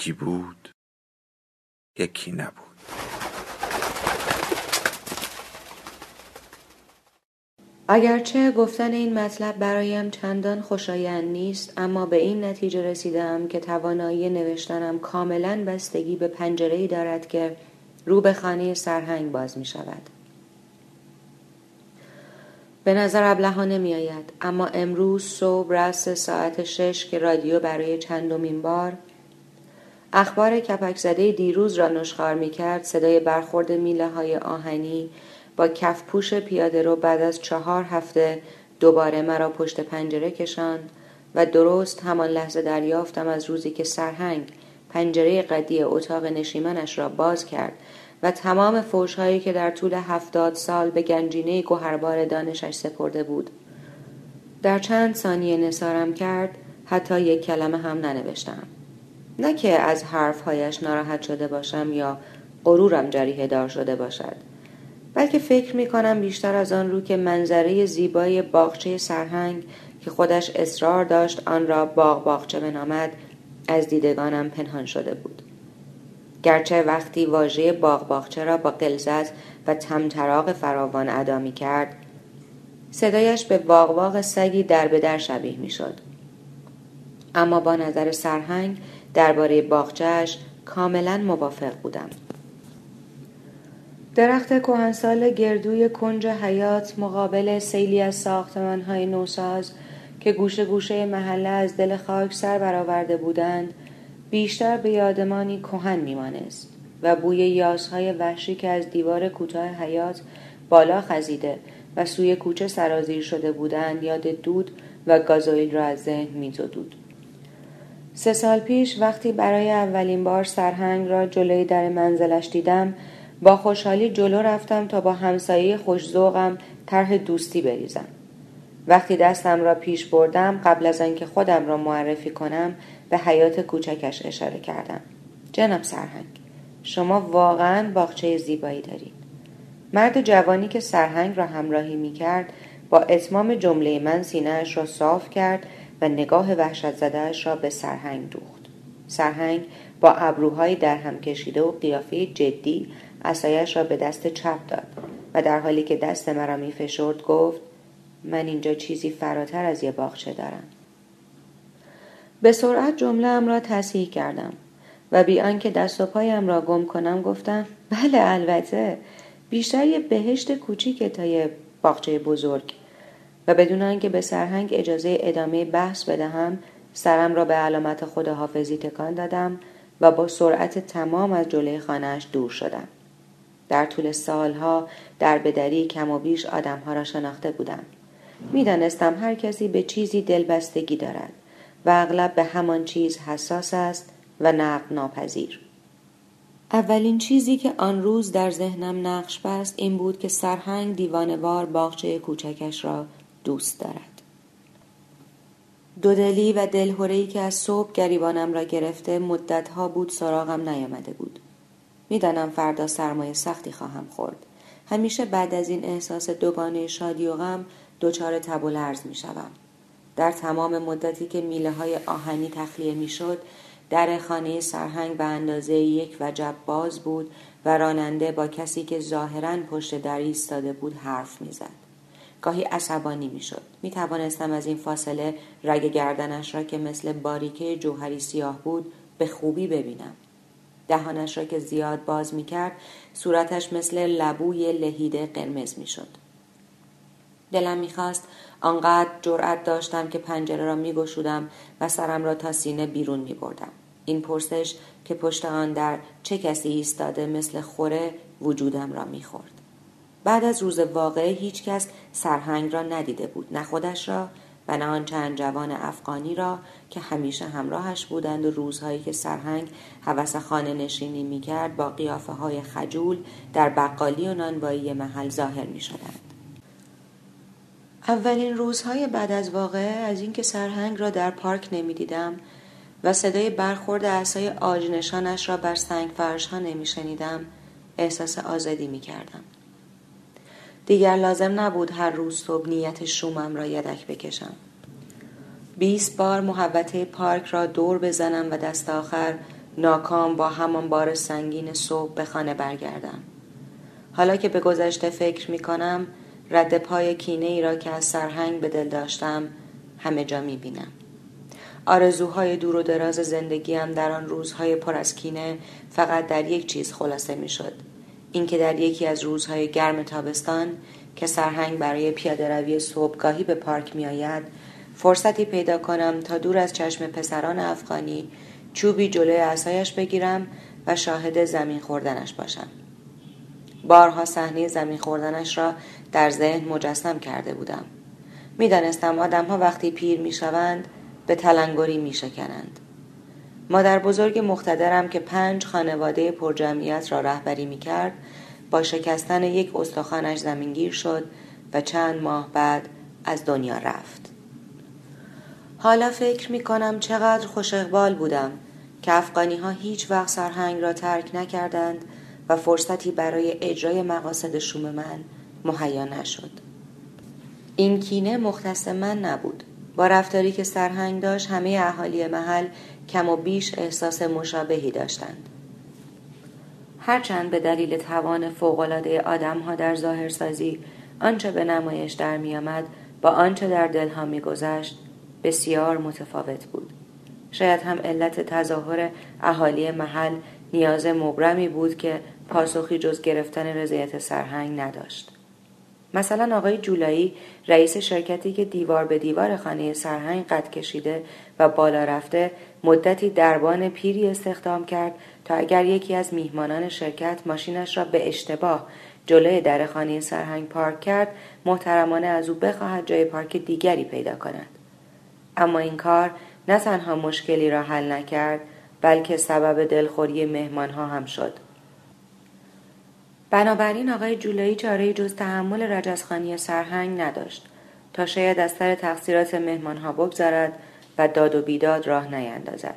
یکی بود یکی نبود اگرچه گفتن این مطلب برایم چندان خوشایند نیست اما به این نتیجه رسیدم که توانایی نوشتنم کاملا بستگی به پنجره دارد که رو به خانه سرهنگ باز می شود. به نظر ابلهانه می آید اما امروز صبح رس ساعت شش که رادیو برای چندمین بار اخبار کپک زده دیروز را نشخار می کرد صدای برخورد میله های آهنی با کفپوش پیاده رو بعد از چهار هفته دوباره مرا پشت پنجره کشاند و درست همان لحظه دریافتم از روزی که سرهنگ پنجره قدی اتاق نشیمنش را باز کرد و تمام فوشهایی که در طول هفتاد سال به گنجینه گوهربار دانشش سپرده بود. در چند ثانیه نسارم کرد حتی یک کلمه هم ننوشتم. نه که از حرفهایش ناراحت شده باشم یا غرورم جریه دار شده باشد بلکه فکر می کنم بیشتر از آن رو که منظره زیبای باغچه سرهنگ که خودش اصرار داشت آن را باغ باغچه بنامد از دیدگانم پنهان شده بود گرچه وقتی واژه باغ باغچه را با قلزت و تمطراق فراوان ادا می کرد صدایش به واق سگی در به در شبیه می شد. اما با نظر سرهنگ درباره باغچهش کاملا موافق بودم. درخت کهنسال گردوی کنج حیات مقابل سیلی از های نوساز که گوشه گوشه محله از دل خاک سر برآورده بودند بیشتر به یادمانی کهن میمانست و بوی یاسهای وحشی که از دیوار کوتاه حیات بالا خزیده و سوی کوچه سرازیر شده بودند یاد دود و گازوئیل را از ذهن میزدود. سه سال پیش وقتی برای اولین بار سرهنگ را جلوی در منزلش دیدم با خوشحالی جلو رفتم تا با همسایه خوشزوقم طرح دوستی بریزم. وقتی دستم را پیش بردم قبل از آنکه خودم را معرفی کنم به حیات کوچکش اشاره کردم. جناب سرهنگ شما واقعا باغچه زیبایی دارید. مرد جوانی که سرهنگ را همراهی می کرد با اتمام جمله من سینهاش را صاف کرد و نگاه وحشت زدهش را به سرهنگ دوخت. سرهنگ با ابروهای در هم کشیده و قیافه جدی اسایش را به دست چپ داد و در حالی که دست مرا می فشرد گفت من اینجا چیزی فراتر از یه باغچه دارم. به سرعت جمله را تصحیح کردم و بی آنکه دست و پایم را گم کنم گفتم بله البته. بیشتر یه بهشت کوچیک تا یه باغچه بزرگ. و بدون آنکه به سرهنگ اجازه ادامه بحث بدهم سرم را به علامت خداحافظی تکان دادم و با سرعت تمام از جلوی خانهاش دور شدم. در طول سالها در بدری کم و بیش آدمها را شناخته بودم. می‌دانستم هر کسی به چیزی دلبستگی دارد و اغلب به همان چیز حساس است و نقد ناپذیر. اولین چیزی که آن روز در ذهنم نقش بست این بود که سرهنگ دیوانوار باغچه کوچکش را دوست دارد دودلی و دلهورهای که از صبح گریبانم را گرفته مدتها بود سراغم نیامده بود می‌دانم فردا سرمایه سختی خواهم خورد همیشه بعد از این احساس دوگانه شادی و غم دچار تب و لرز می شوم. در تمام مدتی که میله های آهنی تخلیه می شد در خانه سرهنگ به اندازه یک وجب باز بود و راننده با کسی که ظاهرا پشت در ایستاده بود حرف می‌زد. گاهی عصبانی می‌شد. می توانستم از این فاصله رگ گردنش را که مثل باریکه جوهری سیاه بود به خوبی ببینم. دهانش را که زیاد باز می کرد صورتش مثل لبوی لهیده قرمز می شد. دلم می‌خواست آنقدر جرأت داشتم که پنجره را میگشودم و سرم را تا سینه بیرون میبردم. این پرسش که پشت آن در چه کسی ایستاده مثل خوره وجودم را می‌خورد. بعد از روز واقعه هیچ کس سرهنگ را ندیده بود نه خودش را و نه آن چند جوان افغانی را که همیشه همراهش بودند و روزهایی که سرهنگ هوس خانه نشینی می کرد با قیافه های خجول در بقالی و نانوایی محل ظاهر می شدند. اولین روزهای بعد از واقعه از اینکه سرهنگ را در پارک نمی دیدم و صدای برخورد اصای آجنشانش را بر سنگ فرش ها نمی شنیدم احساس آزادی می کردم. دیگر لازم نبود هر روز صبح نیت شومم را یدک بکشم. بیست بار محبته پارک را دور بزنم و دست آخر ناکام با همان بار سنگین صبح به خانه برگردم. حالا که به گذشته فکر می کنم رد پای کینه ای را که از سرهنگ به دل داشتم همه جا می بینم. آرزوهای دور و دراز زندگیم در آن روزهای پر از کینه فقط در یک چیز خلاصه می شد. اینکه در یکی از روزهای گرم تابستان که سرهنگ برای پیاده روی صبحگاهی به پارک می آید فرصتی پیدا کنم تا دور از چشم پسران افغانی چوبی جلوی اسایش بگیرم و شاهد زمین خوردنش باشم. بارها صحنه زمین خوردنش را در ذهن مجسم کرده بودم. می‌دانستم آدمها وقتی پیر می‌شوند به تلنگری می شکنند. مادر بزرگ مختدرم که پنج خانواده پرجمعیت را رهبری می کرد با شکستن یک استخوانش زمینگیر شد و چند ماه بعد از دنیا رفت. حالا فکر می کنم چقدر خوش اقبال بودم که افغانی ها هیچ وقت سرهنگ را ترک نکردند و فرصتی برای اجرای مقاصد شوم من مهیا نشد. این کینه مختص من نبود. با رفتاری که سرهنگ داشت همه اهالی محل کم و بیش احساس مشابهی داشتند. هرچند به دلیل توان فوقالعاده آدمها در ظاهرسازی آنچه به نمایش در میآمد با آنچه در دلها میگذشت بسیار متفاوت بود شاید هم علت تظاهر اهالی محل نیاز مبرمی بود که پاسخی جز گرفتن رضایت سرهنگ نداشت مثلا آقای جولایی رئیس شرکتی که دیوار به دیوار خانه سرهنگ قد کشیده و بالا رفته مدتی دربان پیری استخدام کرد تا اگر یکی از میهمانان شرکت ماشینش را به اشتباه جلوی در خانه سرهنگ پارک کرد محترمانه از او بخواهد جای پارک دیگری پیدا کند. اما این کار نه تنها مشکلی را حل نکرد بلکه سبب دلخوری مهمانها هم شد. بنابراین آقای جولایی چاره جز تحمل رجزخانی سرهنگ نداشت. تا شاید از سر تقصیرات مهمانها بگذارد و داد و بیداد راه نیندازد.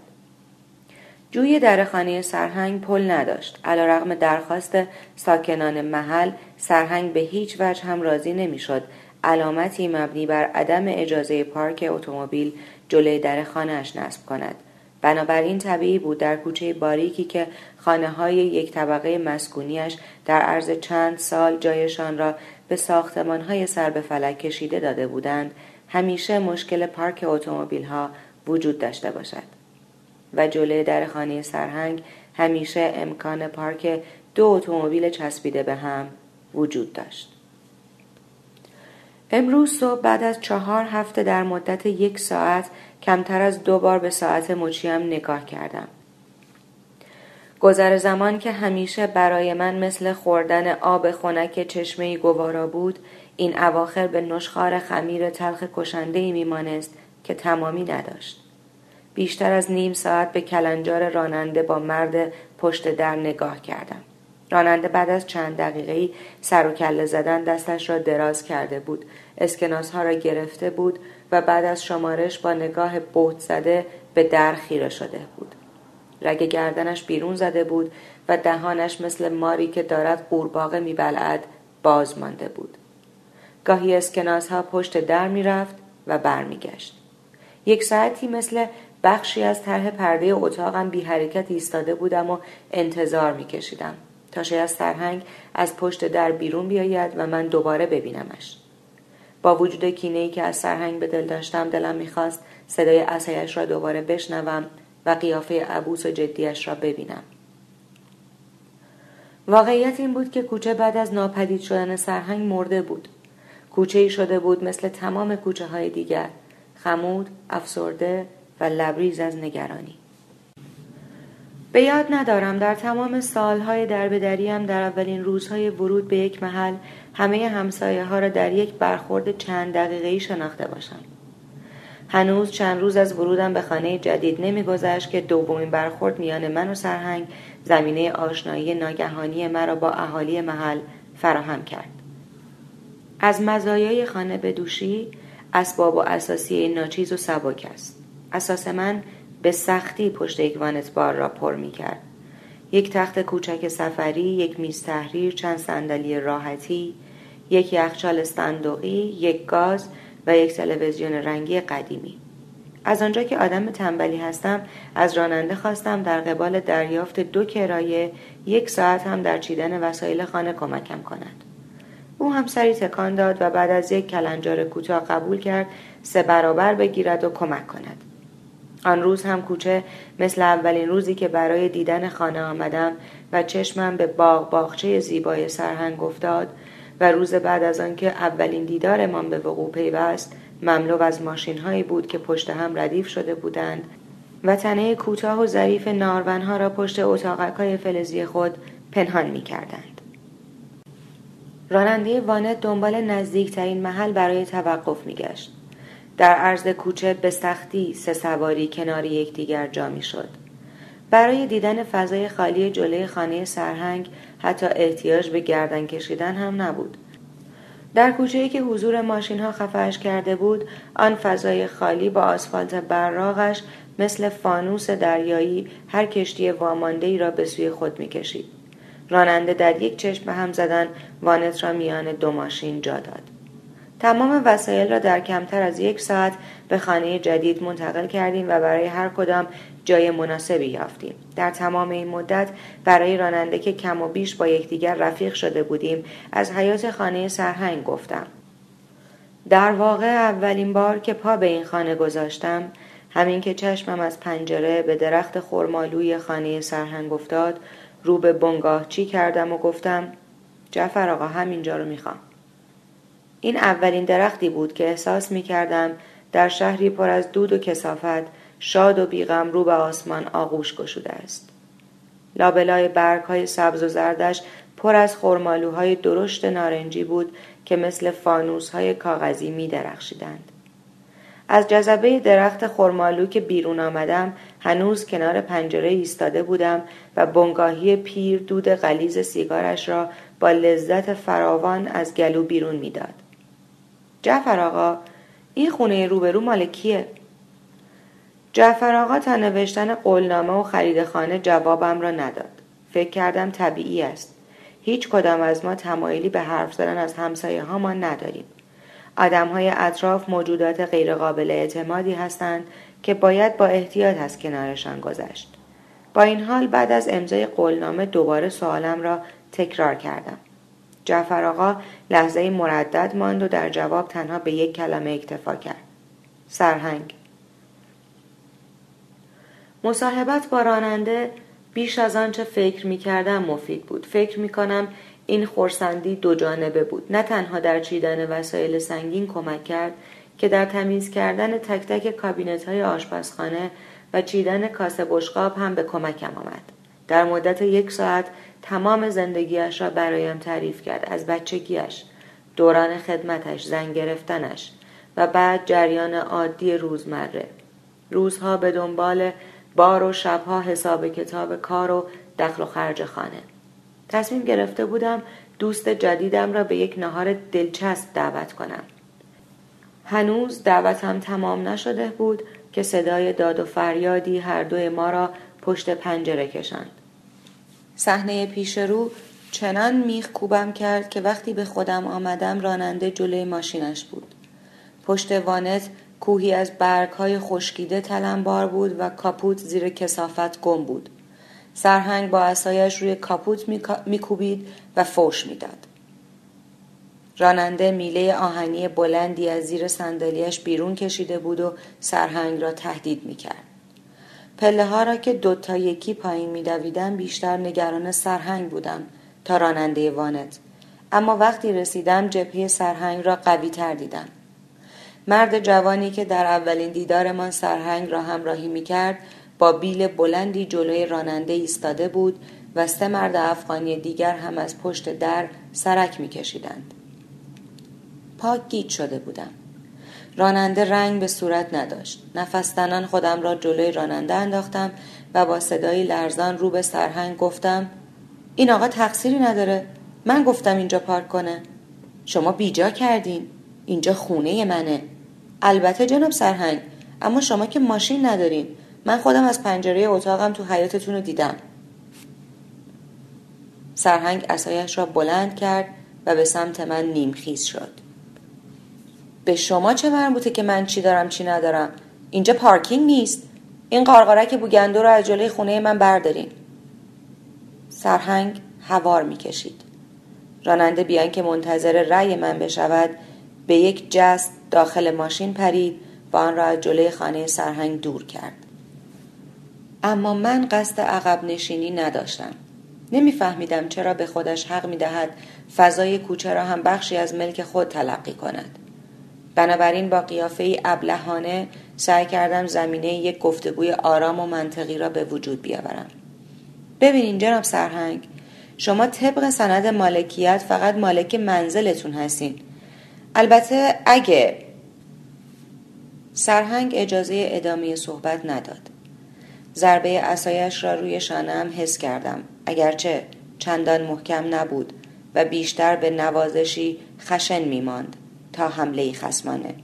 جوی در خانه سرهنگ پل نداشت. علا رغم درخواست ساکنان محل سرهنگ به هیچ وجه هم راضی نمی‌شد. علامتی مبنی بر عدم اجازه پارک اتومبیل جلوی در خانهاش نصب کند. بنابراین طبیعی بود در کوچه باریکی که خانه های یک طبقه مسکونیش در عرض چند سال جایشان را به ساختمان های سر به فلک کشیده داده بودند همیشه مشکل پارک اتومبیل ها وجود داشته باشد و جلوی در خانه سرهنگ همیشه امکان پارک دو اتومبیل چسبیده به هم وجود داشت امروز صبح بعد از چهار هفته در مدت یک ساعت کمتر از دو بار به ساعت مچیم نگاه کردم. گذر زمان که همیشه برای من مثل خوردن آب خنک چشمه گوارا بود این اواخر به نشخار خمیر تلخ کشنده ای میمانست که تمامی نداشت. بیشتر از نیم ساعت به کلنجار راننده با مرد پشت در نگاه کردم. راننده بعد از چند دقیقه سر و کله زدن دستش را دراز کرده بود. اسکناس ها را گرفته بود و بعد از شمارش با نگاه بوت زده به در خیره شده بود. رگ گردنش بیرون زده بود و دهانش مثل ماری که دارد قورباغه میبلعد باز مانده بود. گاهی اسکناس ها پشت در می‌رفت و برمیگشت. یک ساعتی مثل بخشی از طرح پرده اتاقم بی حرکت ایستاده بودم و انتظار میکشیدم تا شاید سرهنگ از پشت در بیرون بیاید و من دوباره ببینمش. با وجود کینه ای که از سرهنگ به دل داشتم دلم می‌خواست صدای اسایش را دوباره بشنوم و قیافه عبوس و جدیش را ببینم واقعیت این بود که کوچه بعد از ناپدید شدن سرهنگ مرده بود کوچه ای شده بود مثل تمام کوچه های دیگر خمود، افسرده و لبریز از نگرانی به یاد ندارم در تمام سالهای دربدریم در اولین روزهای ورود به یک محل همه همسایه ها را در یک برخورد چند دقیقه شناخته باشم. هنوز چند روز از ورودم به خانه جدید نمیگذشت که دومین برخورد میان من و سرهنگ زمینه آشنایی ناگهانی مرا با اهالی محل فراهم کرد از مزایای خانه به دوشی اسباب و اساسی ناچیز و سبک است اساس من به سختی پشت یک وانت بار را پر می کرد. یک تخت کوچک سفری، یک میز تحریر، چند صندلی راحتی، یک یخچال استندوقی، یک گاز و یک تلویزیون رنگی قدیمی. از آنجا که آدم تنبلی هستم از راننده خواستم در قبال دریافت دو کرایه یک ساعت هم در چیدن وسایل خانه کمکم کند او هم سری تکان داد و بعد از یک کلنجار کوتاه قبول کرد سه برابر بگیرد و کمک کند آن روز هم کوچه مثل اولین روزی که برای دیدن خانه آمدم و چشمم به باغ باغچه زیبای سرهنگ افتاد و روز بعد از آنکه اولین دیدارمان به وقوع پیوست مملو از ماشین هایی بود که پشت هم ردیف شده بودند و تنه کوتاه و ظریف نارونها را پشت اتاقک های فلزی خود پنهان می کردند. راننده وانت دنبال نزدیکترین محل برای توقف می گشت. در عرض کوچه به سختی سه سواری کنار یکدیگر جا می شد. برای دیدن فضای خالی جلوی خانه سرهنگ حتی احتیاج به گردن کشیدن هم نبود. در کوچه که حضور ماشین ها خفش کرده بود آن فضای خالی با آسفالت براغش مثل فانوس دریایی هر کشتی وامانده ای را به سوی خود می کشید. راننده در یک چشم هم زدن وانت را میان دو ماشین جا داد. تمام وسایل را در کمتر از یک ساعت به خانه جدید منتقل کردیم و برای هر کدام جای مناسبی یافتیم در تمام این مدت برای راننده که کم و بیش با یکدیگر رفیق شده بودیم از حیات خانه سرهنگ گفتم در واقع اولین بار که پا به این خانه گذاشتم همین که چشمم از پنجره به درخت خرمالوی خانه سرهنگ افتاد رو به بنگاه چی کردم و گفتم جعفر آقا همینجا رو می‌خوام این اولین درختی بود که احساس می کردم در شهری پر از دود و کسافت شاد و بیغم رو به آسمان آغوش گشوده است. لابلای برگ های سبز و زردش پر از خرمالوهای درشت نارنجی بود که مثل فانوس های کاغذی می درخشیدند. از جذبه درخت خرمالو که بیرون آمدم هنوز کنار پنجره ایستاده بودم و بنگاهی پیر دود غلیز سیگارش را با لذت فراوان از گلو بیرون می‌داد. جعفر آقا این خونه روبرو مال کیه؟ جعفر آقا تا نوشتن قولنامه و خرید خانه جوابم را نداد. فکر کردم طبیعی است. هیچ کدام از ما تمایلی به حرف زدن از همسایه ها ما نداریم. آدم های اطراف موجودات غیرقابل اعتمادی هستند که باید با احتیاط از کنارشان گذشت. با این حال بعد از امضای قولنامه دوباره سوالم را تکرار کردم. جعفر آقا لحظه مردد ماند و در جواب تنها به یک کلمه اکتفا کرد. سرهنگ مصاحبت با راننده بیش از آنچه فکر می کردم مفید بود. فکر می کنم این خورسندی دو جانبه بود. نه تنها در چیدن وسایل سنگین کمک کرد که در تمیز کردن تک تک کابینت های آشپزخانه و چیدن کاسه بشقاب هم به کمکم آمد. در مدت یک ساعت تمام زندگیش را برایم تعریف کرد از بچگیش دوران خدمتش زن گرفتنش و بعد جریان عادی روزمره. روزها به دنبال بار و شبها حساب کتاب کار و دخل و خرج خانه. تصمیم گرفته بودم دوست جدیدم را به یک نهار دلچسب دعوت کنم. هنوز دعوتم تمام نشده بود که صدای داد و فریادی هر دوی ما را پشت پنجره کشند صحنه پیش رو چنان میخ کوبم کرد که وقتی به خودم آمدم راننده جلوی ماشینش بود. پشت وانت کوهی از برگهای خشکیده تلمبار بود و کاپوت زیر کسافت گم بود. سرهنگ با اسایش روی کاپوت میکوبید و فوش می‌داد. راننده میله آهنی بلندی از زیر صندلیاش بیرون کشیده بود و سرهنگ را تهدید می‌کرد. پله ها را که دو تا یکی پایین میدویدم بیشتر نگران سرهنگ بودم تا راننده وانت. اما وقتی رسیدم جبهه سرهنگ را قوی تر دیدم. مرد جوانی که در اولین دیدارمان سرهنگ را همراهی می کرد با بیل بلندی جلوی راننده ایستاده بود و سه مرد افغانی دیگر هم از پشت در سرک می پاک گیت شده بودم. راننده رنگ به صورت نداشت. نفس خودم را جلوی راننده انداختم و با صدایی لرزان رو به سرهنگ گفتم این آقا تقصیری نداره. من گفتم اینجا پارک کنه. شما بیجا کردین. اینجا خونه منه. البته جناب سرهنگ اما شما که ماشین ندارین. من خودم از پنجره اتاقم تو حیاتتون رو دیدم. سرهنگ اسایش را بلند کرد و به سمت من نیمخیز شد. به شما چه مربوطه که من چی دارم چی ندارم؟ اینجا پارکینگ نیست. این قارقارک بوگندو رو از جلوی خونه من بردارین. سرهنگ هوار می‌کشید. راننده بیان که منتظر رأی من بشود به یک جست داخل ماشین پرید و آن را از جلوی خانه سرهنگ دور کرد. اما من قصد عقب نشینی نداشتم. نمیفهمیدم چرا به خودش حق می دهد فضای کوچه را هم بخشی از ملک خود تلقی کند. بنابراین با قیافه ابلهانه سعی کردم زمینه یک گفتگوی آرام و منطقی را به وجود بیاورم. ببینین جناب سرهنگ شما طبق سند مالکیت فقط مالک منزلتون هستین. البته اگه سرهنگ اجازه ادامه صحبت نداد. ضربه اسایش را روی شانم حس کردم اگرچه چندان محکم نبود و بیشتر به نوازشی خشن میماند تا حمله خسمانه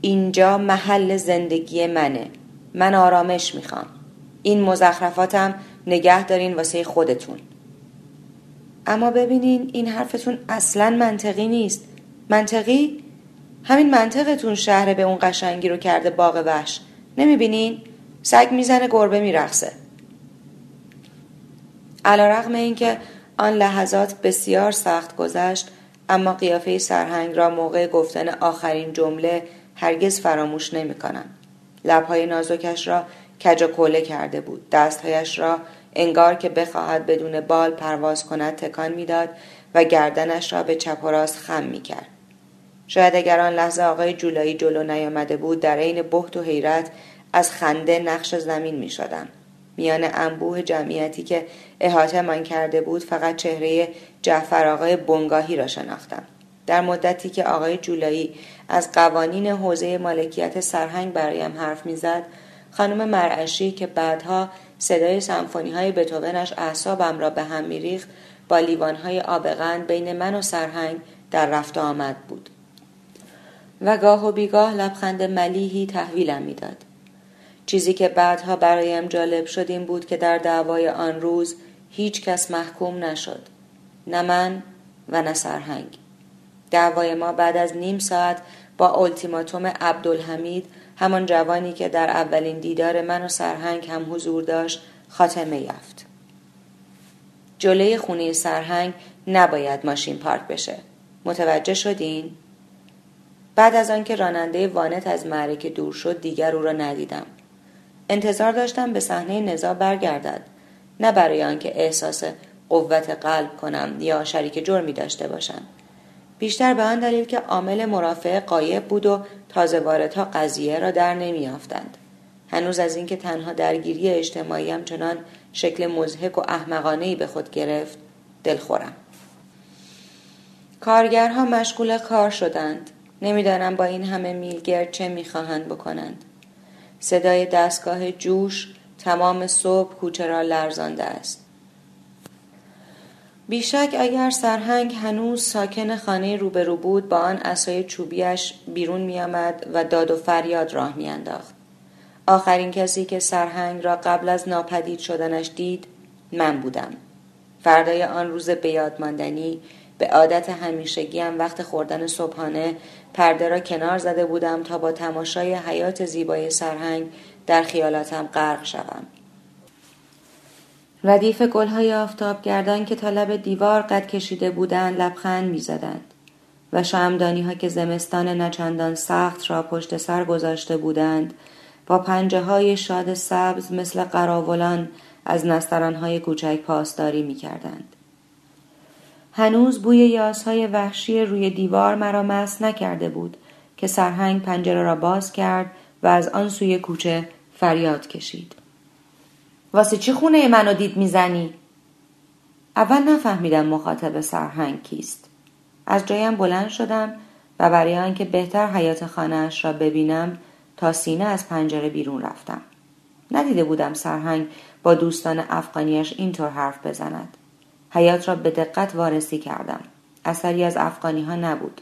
اینجا محل زندگی منه. من آرامش می‌خوام. این مزخرفاتم نگه دارین واسه خودتون. اما ببینین این حرفتون اصلا منطقی نیست. منطقی؟ همین منطقتون شهر به اون قشنگی رو کرده باغ وحش. نمی‌بینین؟ سگ می‌زنه گربه میرخصه علا رقم اینکه آن لحظات بسیار سخت گذشت اما قیافه سرهنگ را موقع گفتن آخرین جمله هرگز فراموش نمی کنم. لبهای نازکش را کج کوله کرده بود. دستهایش را انگار که بخواهد بدون بال پرواز کند تکان می‌داد و گردنش را به چپ و راست خم می کرد. شاید اگر آن لحظه آقای جولایی جلو نیامده بود در عین بحت و حیرت از خنده نقش زمین می شدم. میان انبوه جمعیتی که احاطه من کرده بود فقط چهره جعفر آقای بنگاهی را شناختم. در مدتی که آقای جولایی از قوانین حوزه مالکیت سرهنگ برایم حرف می‌زد خانم مرعشی که بعدها صدای سمفونی های بتوونش اعصابم را به هم میریخت با لیوان های آبغند بین من و سرهنگ در رفت آمد بود. و گاه و بیگاه لبخند ملیحی تحویلم می‌داد. چیزی که بعدها برایم جالب شد این بود که در دعوای آن روز هیچ کس محکوم نشد. نه من و نه سرهنگ. دعوای ما بعد از نیم ساعت با التیماتوم عبدالحمید همان جوانی که در اولین دیدار من و سرهنگ هم حضور داشت خاتمه یافت. جلوی خونه سرهنگ نباید ماشین پارک بشه. متوجه شدین؟ بعد از آنکه راننده وانت از معرکه دور شد دیگر او را ندیدم. انتظار داشتم به صحنه نزاع برگردد. نه برای آنکه احساس قوت قلب کنم یا شریک جرمی داشته باشم. بیشتر به آن دلیل که عامل مرافع قایب بود و تازه واردها قضیه را در نمیافتند هنوز از اینکه تنها درگیری اجتماعی هم چنان شکل مزهک و احمقانه به خود گرفت دلخورم. کارگرها مشغول کار شدند. نمی‌دانم با این همه میلگرد چه می‌خواهند بکنند. صدای دستگاه جوش تمام صبح کوچه را لرزانده است. بیشک اگر سرهنگ هنوز ساکن خانه روبرو بود با آن اسای چوبیش بیرون میآمد و داد و فریاد راه میانداخت. آخرین کسی که سرهنگ را قبل از ناپدید شدنش دید من بودم. فردای آن روز به یاد ماندنی به عادت همیشگیم وقت خوردن صبحانه پرده را کنار زده بودم تا با تماشای حیات زیبای سرهنگ در خیالاتم غرق شوم. ردیف گلهای آفتاب گردان که تا لب دیوار قد کشیده بودند لبخند می‌زدند و شمدانی ها که زمستان نچندان سخت را پشت سر گذاشته بودند با پنجه های شاد سبز مثل قراولان از نستران های کوچک پاسداری می کردند. هنوز بوی یاسهای وحشی روی دیوار مرا مس نکرده بود که سرهنگ پنجره را باز کرد و از آن سوی کوچه فریاد کشید واسه چی خونه منو دید می‌زنی؟ اول نفهمیدم مخاطب سرهنگ کیست. از جایم بلند شدم و برای آنکه بهتر حیات خانهاش را ببینم تا سینه از پنجره بیرون رفتم. ندیده بودم سرهنگ با دوستان افغانیش اینطور حرف بزند. حیات را به دقت وارسی کردم. اثری از افغانی ها نبود.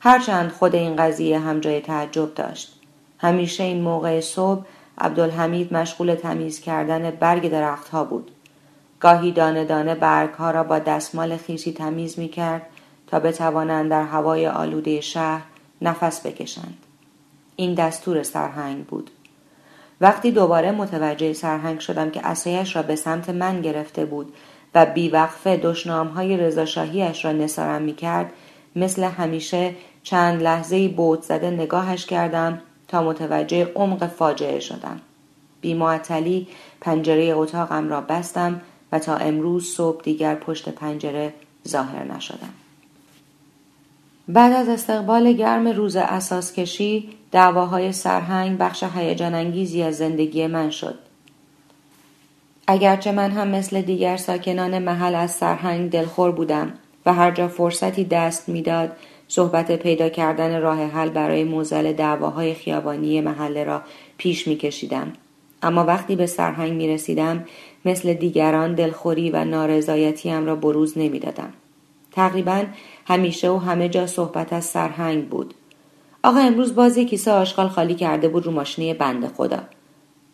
هرچند خود این قضیه هم جای تعجب داشت. همیشه این موقع صبح عبدالحمید مشغول تمیز کردن برگ درختها بود گاهی دانه دانه برگ ها را با دستمال خیسی تمیز می کرد تا بتوانند در هوای آلوده شهر نفس بکشند. این دستور سرهنگ بود. وقتی دوباره متوجه سرهنگ شدم که اسایش را به سمت من گرفته بود و بیوقفه دشنام های رضاشاهیش را نسارم می کرد مثل همیشه چند لحظه بود زده نگاهش کردم تا متوجه عمق فاجعه شدم. بیمعطلی پنجره اتاقم را بستم و تا امروز صبح دیگر پشت پنجره ظاهر نشدم. بعد از استقبال گرم روز اساس کشی دعواهای سرهنگ بخش هیجان انگیزی از زندگی من شد. اگرچه من هم مثل دیگر ساکنان محل از سرهنگ دلخور بودم و هر جا فرصتی دست می‌داد صحبت پیدا کردن راه حل برای موزل دعواهای خیابانی محله را پیش میکشیدم اما وقتی به سرهنگ می رسیدم مثل دیگران دلخوری و نارضایتیم را بروز نمی‌دادم. تقریبا همیشه و همه جا صحبت از سرهنگ بود. آقا امروز باز کیسه آشغال خالی کرده بود رو ماشینه بنده خدا.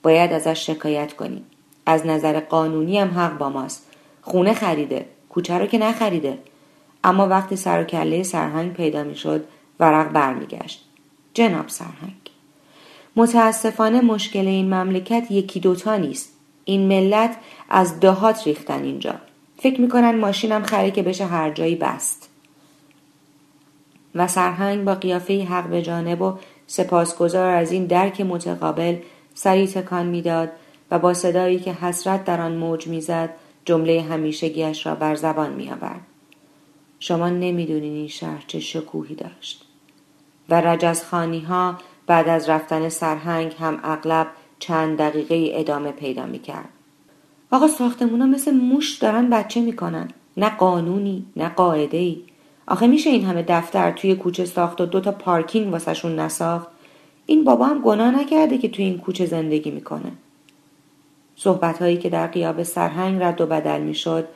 باید ازش شکایت کنیم. از نظر قانونی هم حق با ماست. خونه خریده. کوچه رو که نخریده. اما وقتی سر و کله سرهنگ پیدا می‌شد ورق برمیگشت. جناب سرهنگ. متاسفانه مشکل این مملکت یکی دوتا نیست. این ملت از دهات ریختن اینجا. فکر می‌کنن ماشینم خری که بشه هر جایی بست. و سرهنگ با قیافه حق به جانب و سپاسگزار از این درک متقابل سری تکان می‌داد و با صدایی که حسرت در آن موج می‌زد جمله همیشگیش را بر زبان میآورد شما نمی‌دونین این شهر چه شکوهی داشت. و رجزخانی ها بعد از رفتن سرهنگ هم اغلب چند دقیقه ادامه پیدا می‌کرد. آقا ساختمونا مثل موش دارن بچه می‌کنن. نه قانونی نه قاعده ای آخه میشه این همه دفتر توی کوچه ساخت و دوتا پارکینگ واسهشون نساخت؟ این بابا هم گناه نکرده که توی این کوچه زندگی می‌کنه. صحبت هایی که در قیاب سرهنگ رد و بدل می‌شد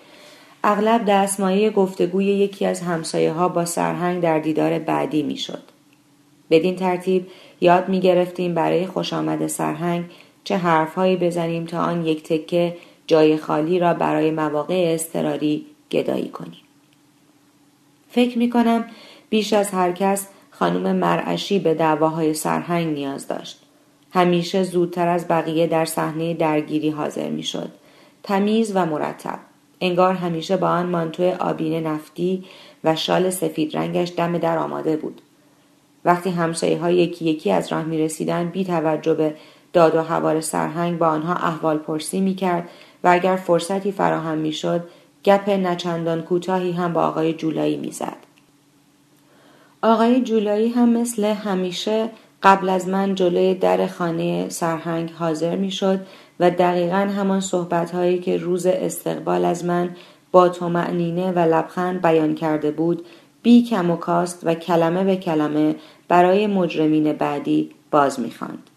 اغلب دستمایه گفتگوی یکی از همسایه ها با سرهنگ در دیدار بعدی می‌شد بدین ترتیب یاد می گرفتیم برای خوش آمد سرهنگ چه حرفهایی بزنیم تا آن یک تکه جای خالی را برای مواقع استراری گدایی کنیم. فکر می کنم بیش از هر کس خانم مرعشی به دعواهای سرهنگ نیاز داشت. همیشه زودتر از بقیه در صحنه درگیری حاضر می شد. تمیز و مرتب. انگار همیشه با آن مانتو آبین نفتی و شال سفید رنگش دم در آماده بود. وقتی همسایه ها یکی یکی از راه می رسیدن بی توجه به داد و هوار سرهنگ با آنها احوال پرسی می کرد و اگر فرصتی فراهم می شد گپ نچندان کوتاهی هم با آقای جولایی می زد. آقای جولایی هم مثل همیشه قبل از من جلوی در خانه سرهنگ حاضر می شد و دقیقا همان صحبت هایی که روز استقبال از من با تومعنینه و لبخند بیان کرده بود بی کم و کاست و کلمه به کلمه برای مجرمین بعدی باز می‌خواند.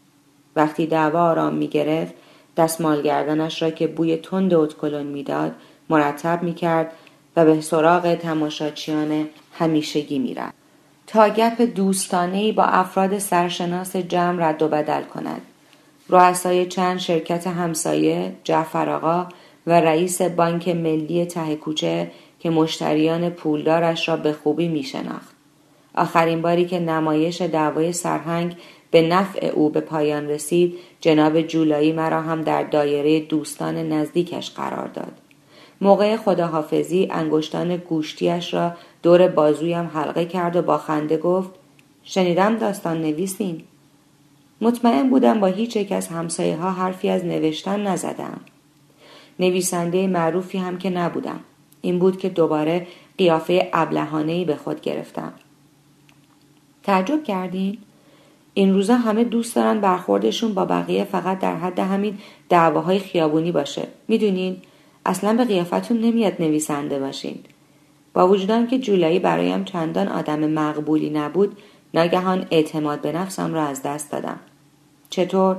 وقتی دعوا آرام می‌گرفت دستمال گردنش را که بوی تند اتکلون می‌داد مرتب می‌کرد و به سراغ تماشاچیان همیشگی می‌رفت. تا گپ دوستانهای با افراد سرشناس جمع رد و بدل کند. رؤسای چند شرکت همسایه جعفر آقا و رئیس بانک ملی ته کوچه که مشتریان پولدارش را به خوبی می شناخت. آخرین باری که نمایش دعوای سرهنگ به نفع او به پایان رسید جناب جولایی مرا هم در دایره دوستان نزدیکش قرار داد. موقع خداحافظی انگشتان گوشتیش را دور بازویم حلقه کرد و با خنده گفت شنیدم داستان نویسین مطمئن بودم با هیچ یک از همسایه ها حرفی از نوشتن نزدم. نویسنده معروفی هم که نبودم. این بود که دوباره قیافه ابلهانهای به خود گرفتم. تعجب کردین؟ این روزا همه دوست دارن برخوردشون با بقیه فقط در حد همین دعواهای خیابونی باشه. می‌دونین؟ اصلا به قیافتون نمیاد نویسنده باشین. با وجود که جولایی برایم چندان آدم مقبولی نبود ناگهان اعتماد به نفسم را از دست دادم. چطور؟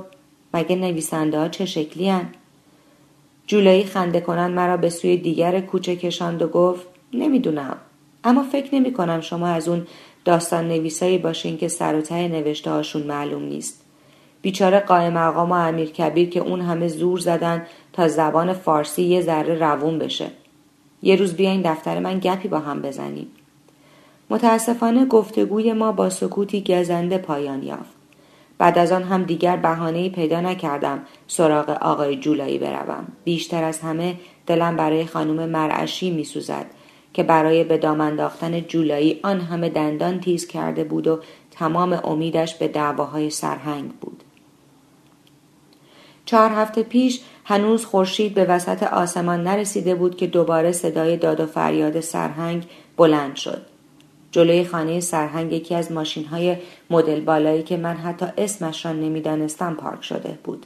مگه نویسنده ها چه شکلی هن؟ جولایی خنده کنن مرا به سوی دیگر کوچه کشاند و گفت نمی‌دونم. اما فکر نمی کنم شما از اون داستان نویسایی باشین که سر و ته نوشته هاشون معلوم نیست. بیچاره قائم مقام و امیر کبیر که اون همه زور زدن تا زبان فارسی یه ذره روون بشه. یه روز بیاین دفتر من گپی با هم بزنیم. متاسفانه گفتگوی ما با سکوتی گزنده پایان یافت. بعد از آن هم دیگر بهانه پیدا نکردم سراغ آقای جولایی بروم. بیشتر از همه دلم برای خانم مرعشی میسوزد که برای به دام انداختن جولایی آن همه دندان تیز کرده بود و تمام امیدش به دعواهای سرهنگ بود. چهار هفته پیش هنوز خورشید به وسط آسمان نرسیده بود که دوباره صدای داد و فریاد سرهنگ بلند شد. جلوی خانه سرهنگ یکی از ماشین های مدل بالایی که من حتی اسمش را نمی‌دانستم پارک شده بود.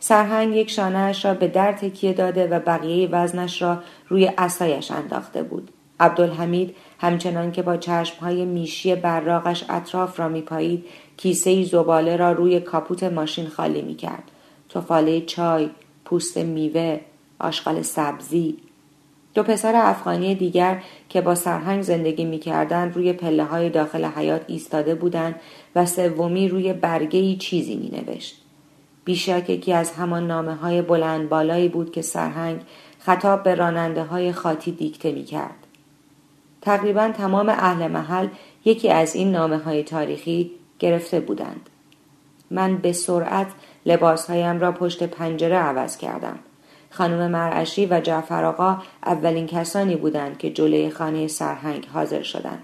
سرهنگ یک شانهاش را به در تکیه داده و بقیه وزنش را روی اسایش انداخته بود. عبدالحمید همچنان که با چشمهای میشی براغش اطراف را میپایید کیسه زباله را روی کاپوت ماشین خالی می‌کرد. تفاله چای پوست میوه آشغال سبزی دو پسر افغانی دیگر که با سرهنگ زندگی می‌کردند روی پله های داخل حیات ایستاده بودند و سومی روی برگه چیزی می نوشت. بیشک یکی از همان نامه های بلند بالایی بود که سرهنگ خطاب به راننده های خاطی دیکته می کرد. تقریبا تمام اهل محل یکی از این نامه های تاریخی گرفته بودند. من به سرعت لباسهایم را پشت پنجره عوض کردم. خانم مرعشی و جعفر آقا اولین کسانی بودند که جلوی خانه سرهنگ حاضر شدند.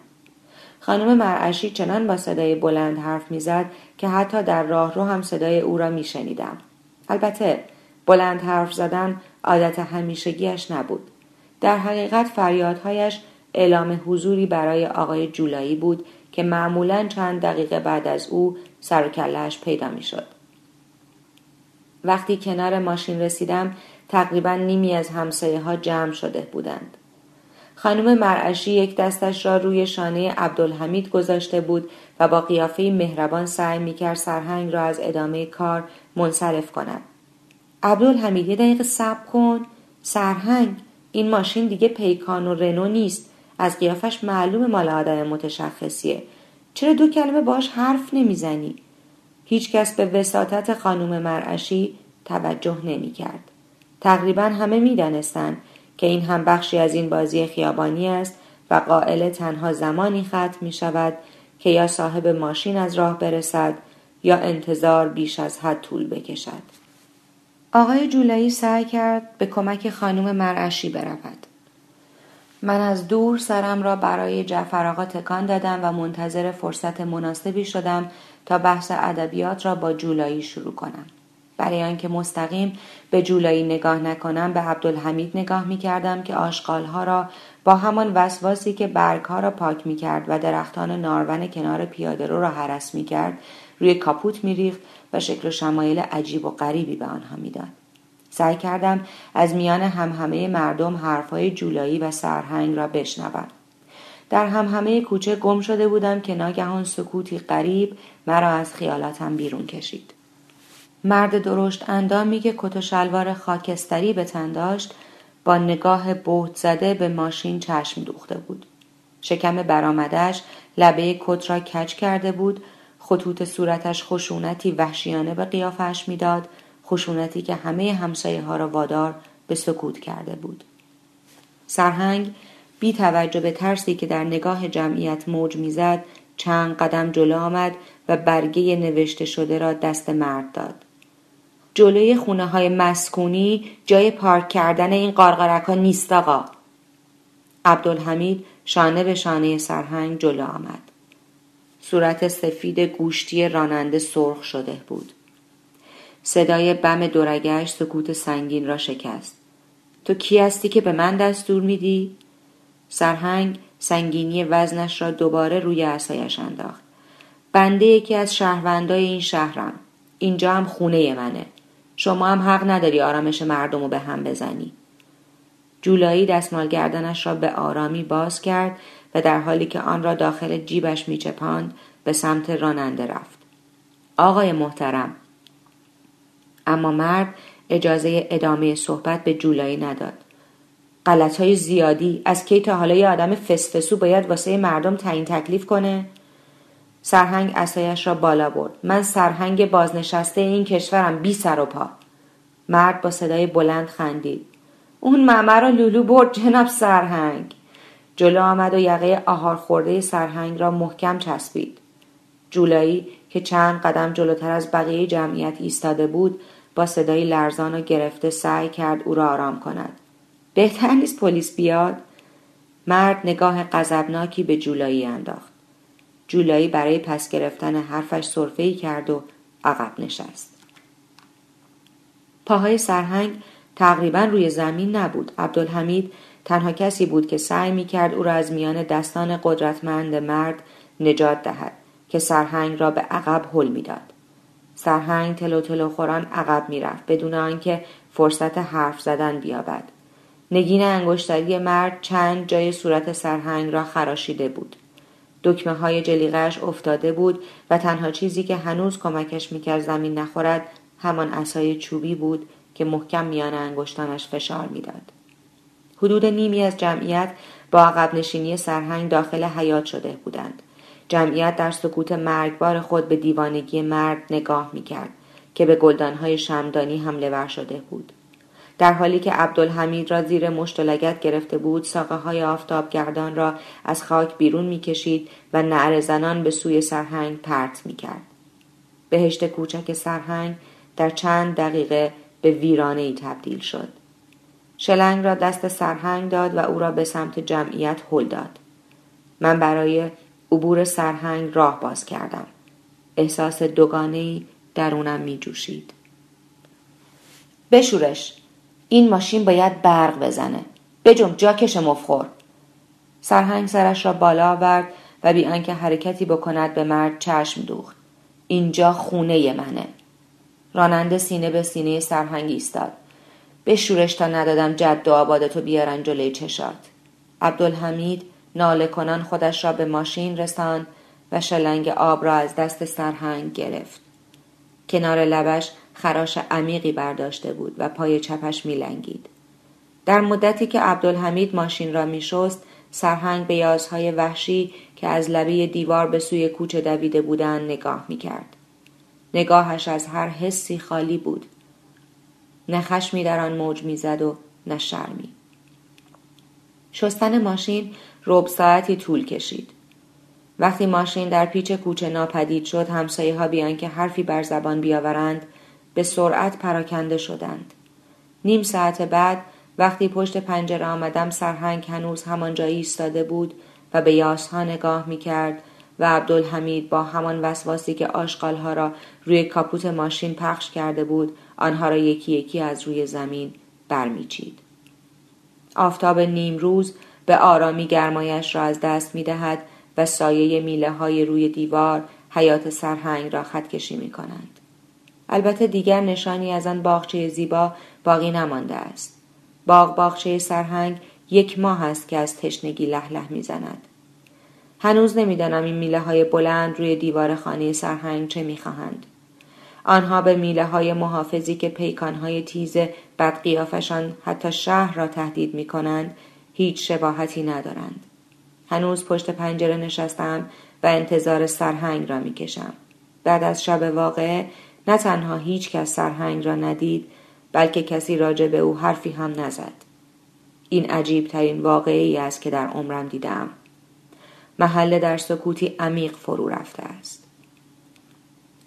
خانم مرعشی چنان با صدای بلند حرف می‌زد که حتی در راه رو هم صدای او را میشنیدم. البته بلند حرف زدن عادت همیشگیش نبود. در حقیقت فریادهایش اعلام حضوری برای آقای جولایی بود که معمولا چند دقیقه بعد از او سر و پیدا می‌شد. وقتی کنار ماشین رسیدم تقریبا نیمی از همسایه ها جمع شده بودند. خانم مرعشی یک دستش را روی شانه عبدالحمید گذاشته بود و با قیافه مهربان سعی می‌کرد سرهنگ را از ادامه کار منصرف کند. عبدالحمید یه دقیقه صبر کن. سرهنگ این ماشین دیگه پیکان و رنو نیست. از قیافش معلوم مال آدم متشخصیه. چرا دو کلمه باش حرف نمی‌زنی؟ هیچکس به وساطت خانم مرعشی توجه نمی‌کرد. تقریبا همه می‌دانستند که این هم بخشی از این بازی خیابانی است و قائل تنها زمانی ختم می شود که یا صاحب ماشین از راه برسد یا انتظار بیش از حد طول بکشد. آقای جولایی سعی کرد به کمک خانم مرعشی برود. من از دور سرم را برای جعفر آقا تکان دادم و منتظر فرصت مناسبی شدم تا بحث ادبیات را با جولایی شروع کنم. برای آنکه مستقیم به جولایی نگاه نکنم به عبدالحمید نگاه می کردم که آشغالها را با همان وسواسی که برگها را پاک می کرد و درختان نارون کنار پیاده رو را حرس می کرد روی کاپوت می ریخت و شکل و شمایل عجیب و غریبی به آنها می‌داد. سعی کردم از میان همهمه مردم حرفهای جولایی و سرهنگ را بشنوم. در همهمه کوچه گم شده بودم که ناگهان سکوتی غریب مرا از خیالاتم بیرون کشید. مرد درشت اندامی که کت و شلوار خاکستری به تن داشت با نگاه بهت زده به ماشین چشم دوخته بود. شکم برآمدهش لبه کت را کج کرده بود خطوط صورتش خشونتی وحشیانه به قیافش می‌داد خشونتی که همه همسایه ها را وادار به سکوت کرده بود سرهنگ بی توجه به ترسی که در نگاه جمعیت موج می‌زد چند قدم جلو آمد و برگه نوشته شده را دست مرد داد جلوی خونه های مسکونی جای پارک کردن این قارقارک ها نیست آقا. عبدالحمید شانه به شانه سرهنگ جلو آمد. صورت سفید گوشتی راننده سرخ شده بود. صدای بم دورگش سکوت سنگین را شکست. تو کی هستی که به من دستور میدی؟ سرهنگ سنگینی وزنش را دوباره روی عصایش انداخت. بنده یکی از شهروندای این شهرم. اینجا هم خونه منه. شما هم حق نداری آرامش مردم رو به هم بزنی. جولایی دستمال گردنش را به آرامی باز کرد و در حالی که آن را داخل جیبش میچپاند به سمت راننده رفت. آقای محترم اما مرد اجازه ادامه صحبت به جولایی نداد. غلط های زیادی از کی تا حالا یه آدم فسفسو باید واسه مردم تعیین تکلیف کنه؟ سرهنگ اسایش را بالا برد. من سرهنگ بازنشسته این کشورم بی سر و پا. مرد با صدای بلند خندید. اون ممه را لولو برد جناب سرهنگ. جلو آمد و یقه آهار خورده سرهنگ را محکم چسبید. جولایی که چند قدم جلوتر از بقیه جمعیت ایستاده بود با صدای لرزان و گرفته سعی کرد او را آرام کند. بهتر نیست پلیس بیاد؟ مرد نگاه غضبناکی به جولایی انداخت. جولایی برای پس گرفتن حرفش صرفه کرد و عقب نشست. پاهای سرهنگ تقریبا روی زمین نبود. عبدالحمید تنها کسی بود که سعی می کرد او را از میان دستان قدرتمند مرد نجات دهد که سرهنگ را به عقب حل می‌داد. سرهنگ تلو تلو خوران عقب می‌رفت بدون آنکه فرصت حرف زدن بیابد. نگین انگشتری مرد چند جای صورت سرهنگ را خراشیده بود. دکمه های جلیقش افتاده بود و تنها چیزی که هنوز کمکش می‌کرد زمین نخورد همان اسای چوبی بود که محکم میان انگشتانش فشار می‌داد. حدود نیمی از جمعیت با عقب نشینی سرهنگ داخل حیات شده بودند. جمعیت در سکوت مرگبار خود به دیوانگی مرد نگاه می‌کرد که به گلدانهای شمدانی حمله ور شده بود. در حالی که عبدالحمید را زیر مشت گرفته بود ساقه های آفتابگردان را از خاک بیرون می‌کشید و نعر زنان به سوی سرهنگ پرت می‌کرد. بهشت کوچک سرهنگ در چند دقیقه به ویرانه ای تبدیل شد. شلنگ را دست سرهنگ داد و او را به سمت جمعیت هل داد. من برای عبور سرهنگ راه باز کردم. احساس دوگانه درونم می جوشید بشورش! این ماشین باید برق بزنه. بجم جاکش مفخور. سرهنگ سرش را بالا آورد و بی آنکه حرکتی بکند به مرد چشم دوخت. اینجا خونه منه. راننده سینه به سینه سرهنگ ایستاد. بشورش تا ندادم جد و آبادتو بیارن جلوی چشات. عبدالحمید ناله کنان خودش را به ماشین رساند و شلنگ آب را از دست سرهنگ گرفت. کنار لبش خراش عمیقی برداشته بود و پای چپش میلنگید. در مدتی که عبدالحمید ماشین را میشست سرهنگ به یازهای وحشی که از لبه دیوار به سوی کوچه دویده بودند نگاه می‌کرد. نگاهش از هر حسی خالی بود. نه خشمی در آن موج می‌زد و نه شرمی. شستن ماشین رب ساعتی طول کشید. وقتی ماشین در پیچ کوچه ناپدید شد همسایه ها بیان که حرفی بر زبان بیاورند به سرعت پراکنده شدند. نیم ساعت بعد وقتی پشت پنجره آمدم سرهنگ هنوز همان جایی ایستاده بود و به یاسها نگاه می کرد و عبدالحمید با همان وسواسی که آشغالها را روی کاپوت ماشین پخش کرده بود آنها را یکی یکی از روی زمین برمیچید. آفتاب نیم روز به آرامی گرمایش را از دست می دهد و سایه میله های روی دیوار حیات سرهنگ را خط کشی می کنند. البته دیگر نشانی از آن باغچه زیبا باقی نمانده است. باغ باغچه سرهنگ یک ماه است که از تشنگی لح لح می زند. هنوز نمی‌دانم این میله های بلند روی دیوار خانه سرهنگ چه می‌خواهند. آنها به میله های محافظی که پیکان های تیز بدقیافشان حتی شهر را تهدید می کنند هیچ شباهتی ندارند. هنوز پشت پنجره نشستم و انتظار سرهنگ را می کشم. بعد از شب واقع نه تنها هیچ کس سرهنگ را ندید بلکه کسی راجع به او حرفی هم نزد. این عجیب ترین واقعی است که در عمرم دیدم. محله در سکوتی عمیق فرو رفته است.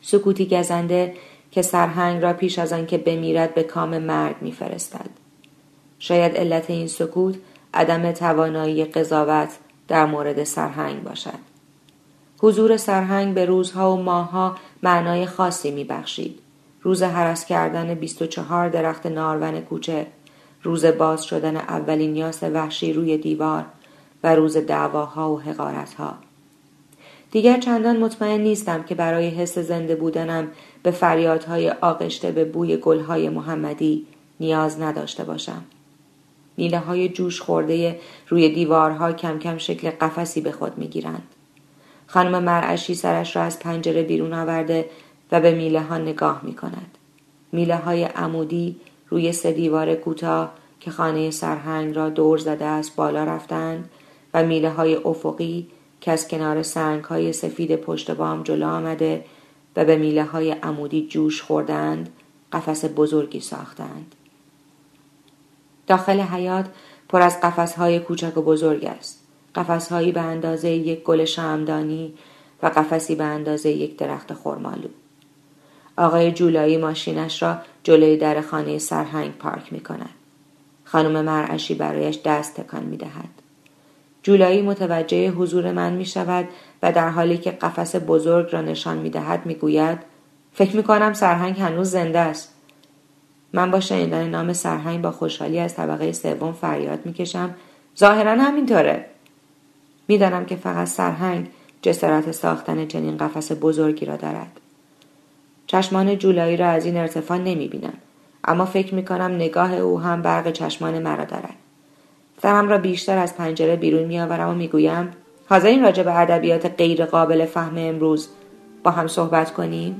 سکوتی گزنده که سرهنگ را پیش از آنکه بمیرد به کام مرگ میفرستد شاید علت این سکوت عدم توانایی قضاوت در مورد سرهنگ باشد حضور سرهنگ به روزها و ماهها معنای خاصی میبخشید روز حرس کردن 24 درخت نارون کوچه روز باز شدن اولین یاس وحشی روی دیوار و روز دعواها و حقارتها دیگر چندان مطمئن نیستم که برای حس زنده بودنم به فریادهای آغشته به بوی گلهای محمدی نیاز نداشته باشم. میله های جوش خورده روی دیوارها کم کم شکل قفسی به خود می‌گیرند. خانم مرعشی سرش را از پنجره بیرون آورده و به میله ها نگاه می کند. میله های عمودی روی سه دیوار کوتاه که خانه سرهنگ را دور زده است بالا رفتند و میله های افقی که از کنار سنگ های سفید پشت بام جلو آمده و به میله های عمودی جوش خوردند قفس بزرگی ساختند. داخل حیات پر از قفس های کوچک و بزرگ است. قفس هایی به اندازه یک گل شامدانی و قفسی به اندازه یک درخت خرمالو. آقای جولایی ماشینش را جلوی در خانه سرهنگ پارک می کند. خانم مرعشی برایش دست تکان می دهد. جولایی متوجه حضور من می شود و در حالی که قفس بزرگ را نشان می دهد می گوید فکر می کنم سرهنگ هنوز زنده است. من با شنیدن نام سرهنگ با خوشحالی از طبقه سوم فریاد می کشم ظاهرا همینطوره. می‌دانم که فقط سرهنگ جسارت ساختن چنین قفس بزرگی را دارد. چشمان جولایی را از این ارتفاع نمی بینم. اما فکر می کنم نگاه او هم برق چشمان مرا دارد. سرم را بیشتر از پنجره بیرون می آورم و می گویم حاضرین راجع به ادبیات غیر قابل فهم امروز با هم صحبت کنیم؟